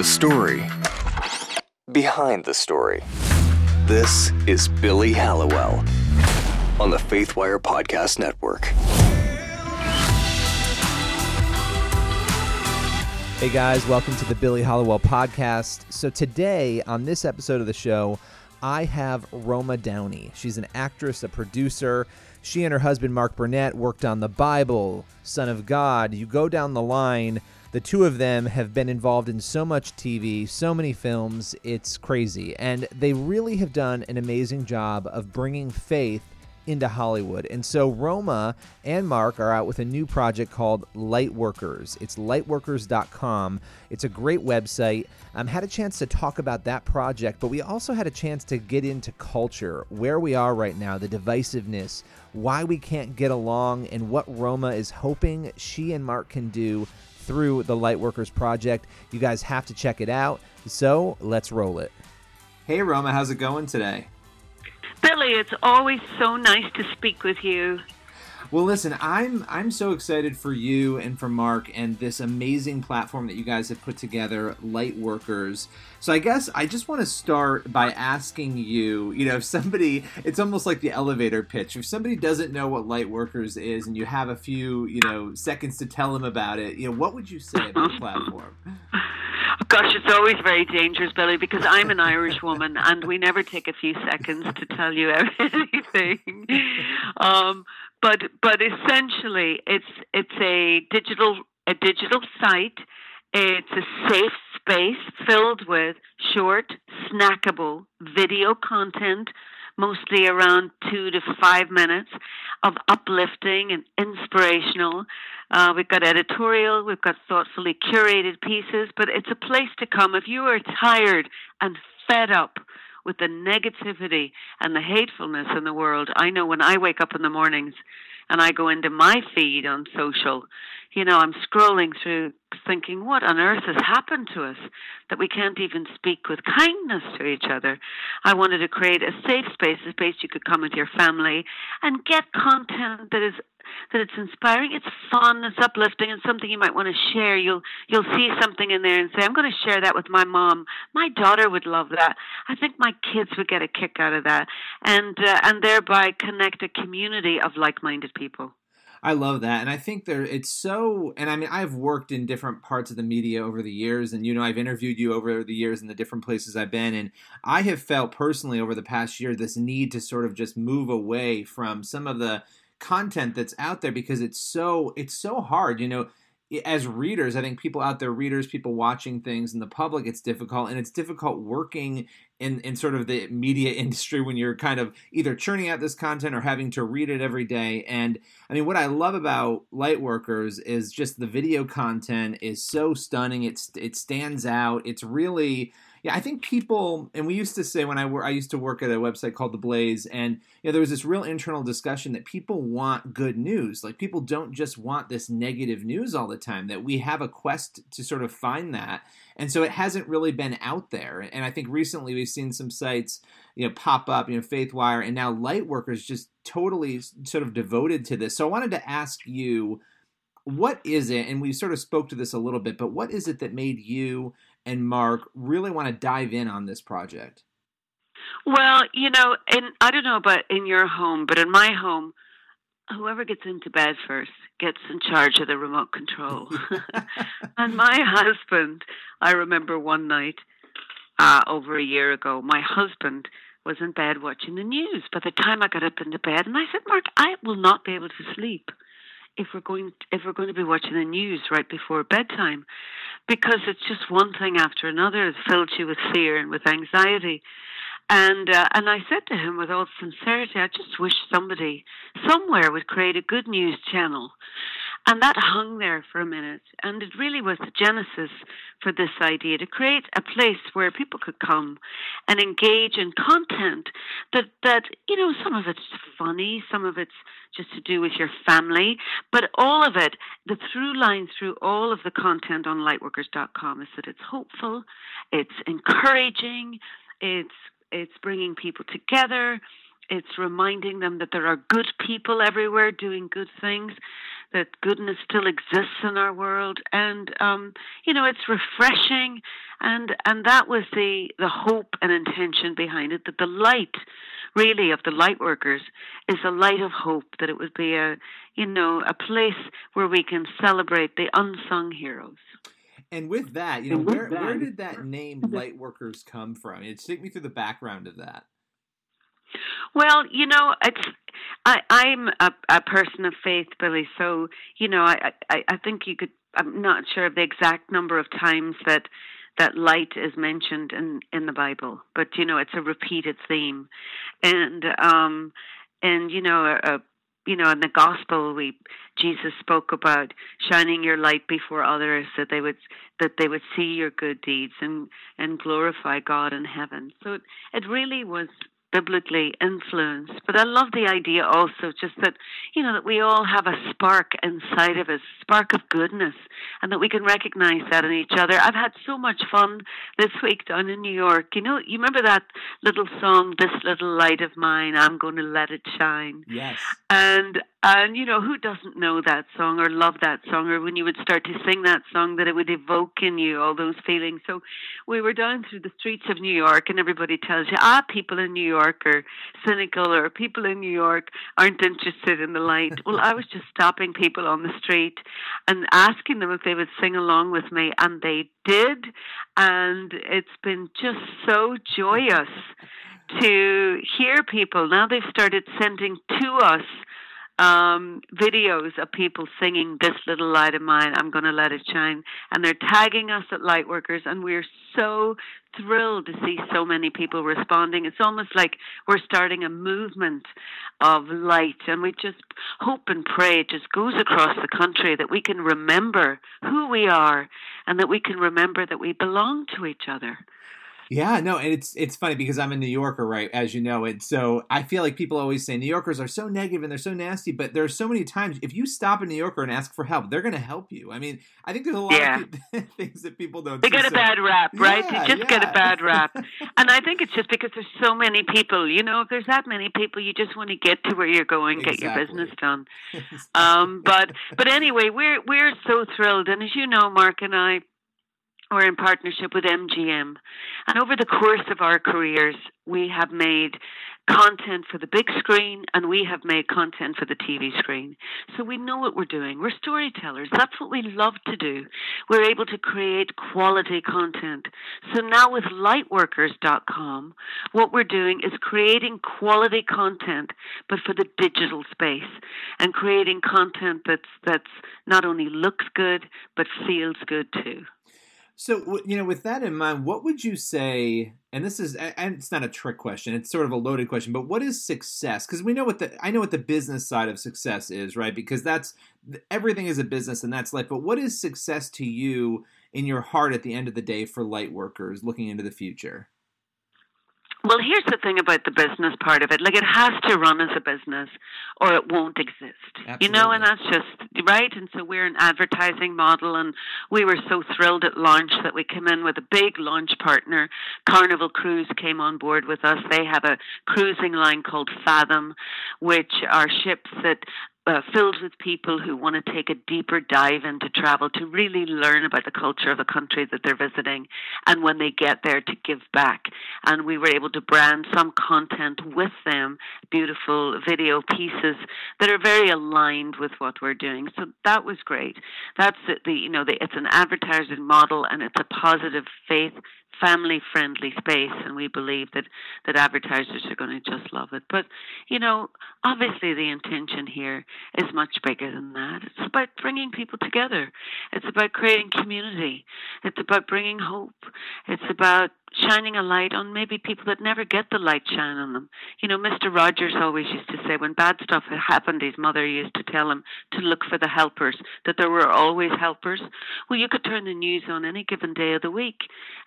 the story. Behind the story. This is Billy Hallowell on the Faithwire Podcast Network. Hey guys, welcome to the Billy Hallowell podcast. So today on this episode of the show, I have Roma Downey. She's an actress, a producer. She and her husband Mark Burnett worked on the Bible, Son of God. You go down the line, the two of them have been involved in so much TV, so many films, it's crazy. And they really have done an amazing job of bringing faith into Hollywood. And so Roma and Mark are out with a new project called Lightworkers. It's lightworkers.com. It's a great website. I um, had a chance to talk about that project, but we also had a chance to get into culture, where we are right now, the divisiveness, why we can't get along, and what Roma is hoping she and Mark can do through the Lightworkers project. You guys have to check it out. So let's roll it. Hey, Roma, how's it going today? Billy, it's always so nice to speak with you. Well, listen, I'm I'm so excited for you and for Mark and this amazing platform that you guys have put together, Lightworkers. So I guess I just want to start by asking you, you know, if somebody it's almost like the elevator pitch. If somebody doesn't know what Lightworkers is and you have a few, you know, seconds to tell them about it, you know, what would you say about the platform? Gosh, it's always very dangerous, Billy, because I'm an Irish woman and we never take a few seconds to tell you everything. Um, but but essentially, it's it's a digital a digital site. It's a safe space filled with short, snackable video content mostly around two to five minutes of uplifting and inspirational. Uh, we've got editorial, we've got thoughtfully curated pieces, but it's a place to come if you are tired and fed up with the negativity and the hatefulness in the world. I know when I wake up in the mornings and I go into my feed on social, you know, I'm scrolling through thinking, what on earth has happened to us that we can't even speak with kindness to each other? I wanted to create a safe space, a space you could come with your family and get content that is that it's inspiring, it's fun, it's uplifting, and something you might want to share. You'll you'll see something in there and say, "I'm going to share that with my mom. My daughter would love that. I think my kids would get a kick out of that," and uh, and thereby connect a community of like-minded people. I love that. And I think there it's so and I mean I've worked in different parts of the media over the years and you know I've interviewed you over the years in the different places I've been and I have felt personally over the past year this need to sort of just move away from some of the content that's out there because it's so it's so hard, you know, as readers, I think people out there, readers, people watching things in the public, it's difficult. And it's difficult working in, in sort of the media industry when you're kind of either churning out this content or having to read it every day. And I mean, what I love about Lightworkers is just the video content is so stunning. It's, it stands out. It's really, yeah, I think people, and we used to say when I were, I used to work at a website called The Blaze, and you know, there was this real internal discussion that people want good news. Like people don't just want this negative news all the time. That we have a quest to sort of find that, and so it hasn't really been out there. And I think recently we've seen some sites, you know, pop up, you know, Faithwire, and now Lightworkers just totally sort of devoted to this. So I wanted to ask you what is it and we sort of spoke to this a little bit but what is it that made you and Mark really want to dive in on this project? Well, you know, and I don't know about in your home, but in my home, whoever gets into bed first gets in charge of the remote control. and my husband, I remember one night uh, over a year ago, my husband was in bed watching the news. By the time I got up into bed, and I said, Mark, I will not be able to sleep if we're going if we're going to be watching the news right before bedtime because it's just one thing after another has filled you with fear and with anxiety. And uh, and I said to him with all sincerity I just wish somebody somewhere would create a good news channel and that hung there for a minute. And it really was the genesis for this idea to create a place where people could come and engage in content that, that, you know, some of it's funny, some of it's just to do with your family, but all of it, the through line through all of the content on lightworkers.com is that it's hopeful, it's encouraging, it's, it's bringing people together, it's reminding them that there are good people everywhere doing good things. That goodness still exists in our world, and um, you know it's refreshing, and and that was the the hope and intention behind it. That the light, really, of the light workers is a light of hope. That it would be a you know a place where we can celebrate the unsung heroes. And with that, you know, where where did that name Lightworkers come from? It's take me through the background of that. Well, you know, it's I, I'm a, a person of faith, Billy. So you know, I, I I think you could. I'm not sure of the exact number of times that that light is mentioned in in the Bible, but you know, it's a repeated theme, and um, and you know, a, a you know, in the gospel, we Jesus spoke about shining your light before others, that they would that they would see your good deeds and and glorify God in heaven. So it, it really was biblically influenced. But I love the idea also just that, you know, that we all have a spark inside of us, spark of goodness, and that we can recognize that in each other. I've had so much fun this week down in New York. You know, you remember that little song, This Little Light of Mine, I'm going to let it shine. Yes. And and you know, who doesn't know that song or love that song or when you would start to sing that song that it would evoke in you all those feelings. So we were down through the streets of New York and everybody tells you, ah, people in New York are cynical or people in New York aren't interested in the light. well, I was just stopping people on the street and asking them if they would sing along with me and they did. And it's been just so joyous to hear people. Now they've started sending to us um, videos of people singing "This Little Light of Mine, I'm to Let It Shine," and they're tagging us at Lightworkers, and we're so thrilled to see so many people responding. It's almost like we're starting a movement of light, and we just hope and pray it just goes across the country that we can remember who we are, and that we can remember that we belong to each other. Yeah, no, and it's it's funny because I'm a New Yorker, right? As you know, and so I feel like people always say New Yorkers are so negative and they're so nasty, but there are so many times if you stop a New Yorker and ask for help, they're going to help you. I mean, I think there's a lot yeah. of things that people don't. They get a bad rap, right? Yeah, they just yeah. get a bad rap, and I think it's just because there's so many people. You know, if there's that many people, you just want to get to where you're going, exactly. get your business done. um, but but anyway, we're we're so thrilled, and as you know, Mark and I or in partnership with MGM. And over the course of our careers, we have made content for the big screen and we have made content for the TV screen. So we know what we're doing. We're storytellers. That's what we love to do. We're able to create quality content. So now with lightworkers.com, what we're doing is creating quality content, but for the digital space and creating content that's, that's not only looks good, but feels good too. So, you know, with that in mind, what would you say? And this is, and it's not a trick question; it's sort of a loaded question. But what is success? Because we know what the, I know what the business side of success is, right? Because that's everything is a business, and that's life. But what is success to you in your heart at the end of the day for light workers looking into the future? Well, here's the thing about the business part of it. Like, it has to run as a business or it won't exist. Absolutely. You know, and that's just right. And so we're an advertising model, and we were so thrilled at launch that we came in with a big launch partner. Carnival Cruise came on board with us. They have a cruising line called Fathom, which are ships that uh, filled with people who want to take a deeper dive into travel to really learn about the culture of the country that they're visiting and when they get there to give back. And we were able to brand some content with them, beautiful video pieces that are very aligned with what we're doing. So that was great. That's the, you know, the, it's an advertising model and it's a positive faith family friendly space and we believe that that advertisers are going to just love it. But you know obviously the intention here is much bigger than that. It's about bringing people together. It's about creating community. It's about bringing hope. It's about shining a light on maybe people that never get the light shine on them. You know, Mr. Rogers always used to say when bad stuff had happened, his mother used to tell him to look for the helpers, that there were always helpers. Well, you could turn the news on any given day of the week,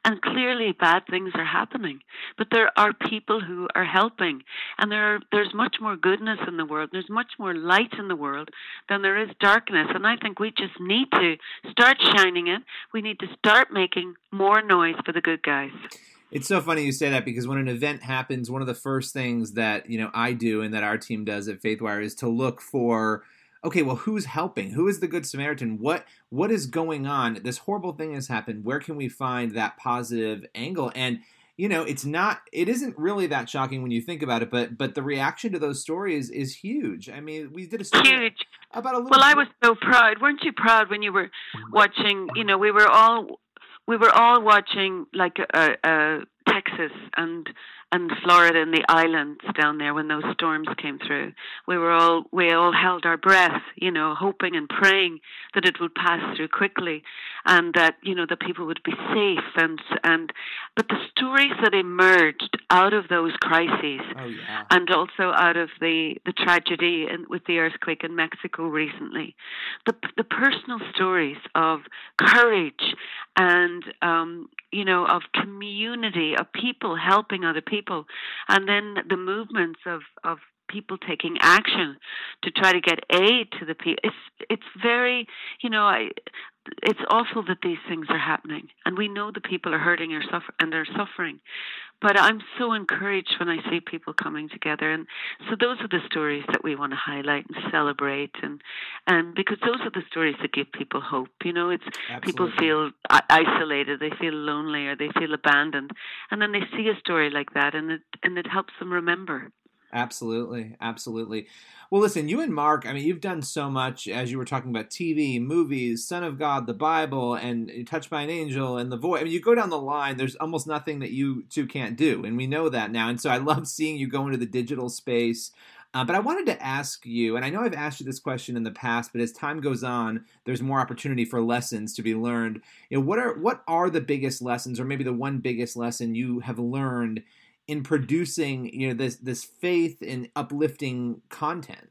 and clearly bad things are happening. But there are people who are helping, and there are, there's much more goodness in the world. There's much more light in the world than there is darkness, and I think we just need to start shining it. We need to start making more noise for the good guys. It's so funny you say that because when an event happens, one of the first things that you know I do and that our team does at Faithwire is to look for okay, well, who's helping? Who is the Good Samaritan? What what is going on? This horrible thing has happened. Where can we find that positive angle? And you know, it's not it isn't really that shocking when you think about it, but but the reaction to those stories is huge. I mean, we did a story Huge. about a little Well, I was so proud. Weren't you proud when you were watching? You know, we were all we were all watching like uh, uh, Texas and and Florida and the islands down there when those storms came through. We were all we all held our breath, you know, hoping and praying that it would pass through quickly, and that you know the people would be safe. And and but the stories that emerged out of those crises Oh yeah. and also out of the, the tragedy in, with the earthquake in Mexico recently. The, the personal stories of courage and, um, you know, of community, of people helping other people, and then the movements of, of people taking action to try to get aid to the people. It's, it's very, you know, I, it's awful that these things are happening, and we know the people are hurting or suffer and they're suffering. But I'm so encouraged when I see people coming together, and so those are the stories that we want to highlight and celebrate, and and because those are the stories that give people hope. You know, it's people feel isolated, they feel lonely, or they feel abandoned, and then they see a story like that, and it and it helps them remember. Absolutely, absolutely. Well, listen, you and Mark, I mean, you've done so much as you were talking about TV, movies, Son of God, the Bible, and Touched by an Angel, and The Voice. I mean, you go down the line, there's almost nothing that you two can't do, and we know that now. And so I love seeing you go into the digital space. Uh, but I wanted to ask you, and I know I've asked you this question in the past, but as time goes on, there's more opportunity for lessons to be learned. You know, what are what are the biggest lessons, or maybe the one biggest lesson you have learned in producing you know this this faith and uplifting content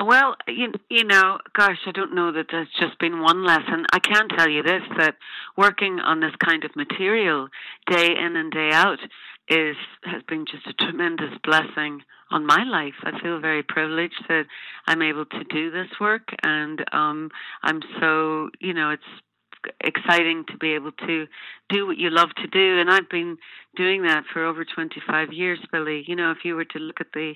Well, you, you know, gosh, I don't know that there's just been one lesson. I can tell you this that working on this kind of material day in and day out is has been just a tremendous blessing on my life. I feel very privileged that I'm able to do this work and um I'm so, you know, it's exciting to be able to do what you love to do and I've been doing that for over 25 years, Billy. You know, if you were to look at the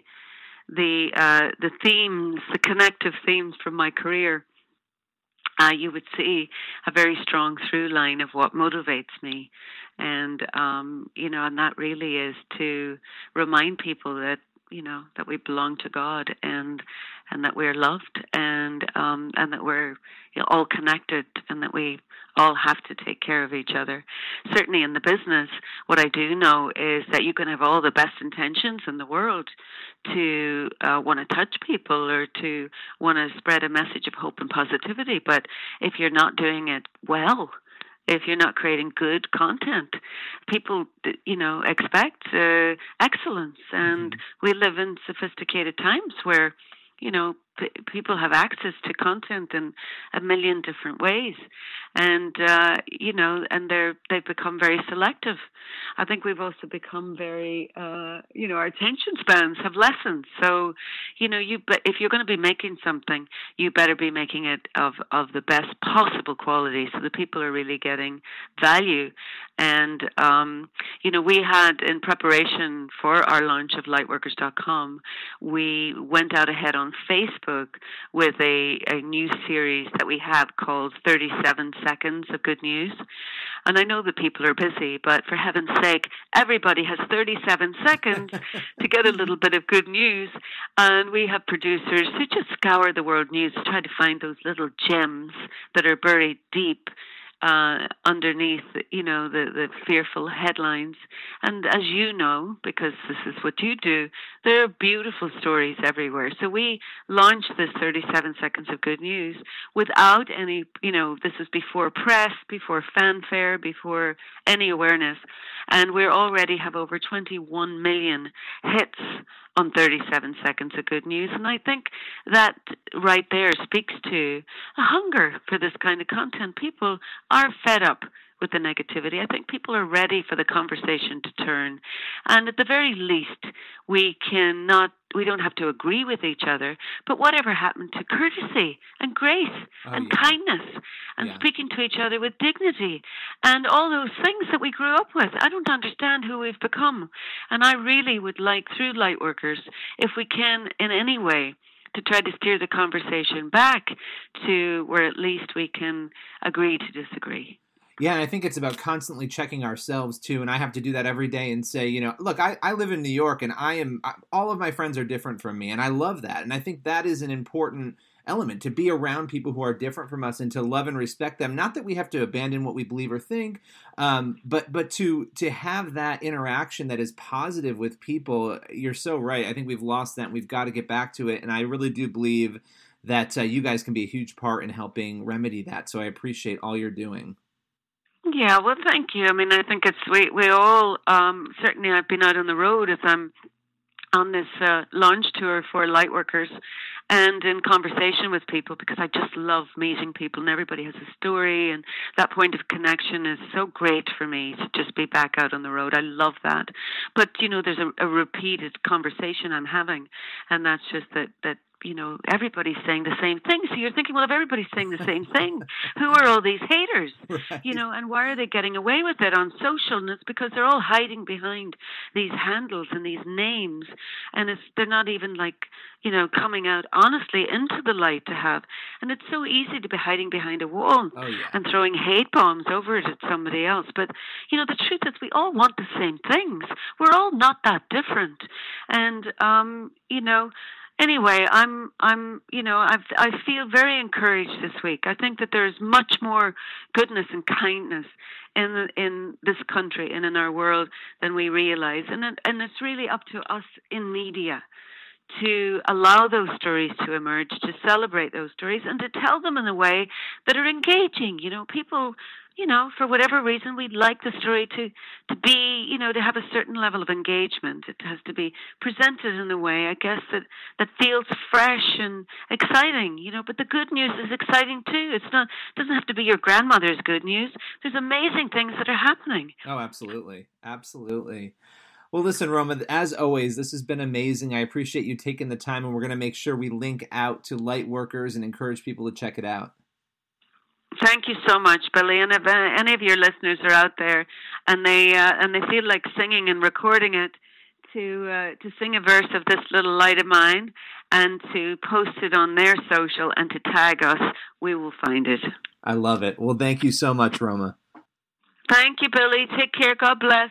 the uh, the themes, the connective themes from my career, uh, you would see a very strong through line of what motivates me, and um, you know, and that really is to remind people that you know that we belong to God and and that we're loved and um, and that we're you know, all connected and that we all have to take care of each other. Certainly in the business, what I do know is that you can have all the best intentions in the world to uh, want to touch people or to want to spread a message of hope and positivity, but if you're not doing it well, if you're not creating good content, people, you know, expect uh, excellence, and we live in sophisticated times where, you know, people have access to content in a million different ways, and uh, you know, and they're they've become very selective. I think we've also become very, uh, you know, our attention spans have lessened. So, you know, you but if you're going to be making something, you better be making it of of the best possible quality, so the people are really getting value. And um, you know, we had in preparation for our launch of Lightworkers.com, we went out ahead on Facebook with a, a new series that we have called 37 Seconds of Good News. And I know that people are busy, but for heaven's sake, everybody has 37 seconds to get a little bit of good news. And we have producers who just scour the world news to try to find those little gems that are buried deep uh, underneath, you know, the, the fearful headlines. And as you know, because this is what you do, there are beautiful stories everywhere. So we launched this 37 seconds of good news without any, you know, this was before press, before fanfare, before any awareness. And we already have over 21 million hits on 37 seconds of good news. And I think that right there speaks to a hunger for this kind of content. People are fed up with the negativity. I think people are ready for the conversation to turn. And at the very least, we cannot we don't have to agree with each other, but whatever happened to courtesy and grace Oh, and yeah. kindness and Yeah. speaking to each other with dignity and all those things that we grew up with? I don't understand who we've become. And I really would like through Lightworkers, if we can in any way to try to steer the conversation back to where at least we can agree to disagree. Yeah, and I think it's about constantly checking ourselves too. And I have to do that every day and say, you know, look, I, I live in New York and I am, all of my friends are different from me. And I love that. And I think that is an important element to be around people who are different from us and to love and respect them. Not that we have to abandon what we believe or think, um, but but to to have that interaction that is positive with people. You're so right. I think we've lost that. and we've got to get back to it. And I really do believe that uh, you guys can be a huge part in helping remedy that. So I appreciate all you're doing. Yeah, well, thank you. I mean, I think it's we we all um, certainly. I've been out on the road as I'm on this uh, launch tour for lightworkers and in conversation with people because I just love meeting people and everybody has a story and that point of connection is so great for me to just be back out on the road. I love that. But you know, there's a, a repeated conversation I'm having and that's just that that you know, everybody's saying the same thing. So you're thinking, well, if everybody's saying the same thing, who are all these haters? Right. You know, and why are they getting away with it on social? And it's because they're all hiding behind these handles and these names, and it's they're not even like you know coming out honestly into the light to have. And it's so easy to be hiding behind a wall oh, yeah. and throwing hate bombs over it at somebody else. But you know, the truth is, we all want the same things. We're all not that different, and um, you know anyway, I'm I'm you know I've I feel very encouraged this week. I think that there's much more goodness and kindness in in this country and in our world than we realize, and it, and it's really up to us in media to allow those stories to emerge, to celebrate those stories, and to tell them in a way that are engaging. You know, people you know, for whatever reason, we'd like the story to, to be, you know, to have a certain level of engagement. It has to be presented in a way, I guess, that, that feels fresh and exciting, you know, but the good news is exciting too. It's not, it doesn't have to be your grandmother's good news. There's amazing things that are happening. Oh, absolutely. Absolutely. Well, listen, Roma, as always, this has been amazing. I appreciate you taking the time, and we're going to make sure we link out to Lightworkers and encourage people to check it out. Thank you so much, Billy. And if uh, any of your listeners are out there and they uh, and they feel like singing and recording it, to uh, to sing a verse of this little light of mine and to post it on their social and to tag us, we will find it. I love it. Well, thank you so much, Roma. Thank you, Billy. Take care. God bless.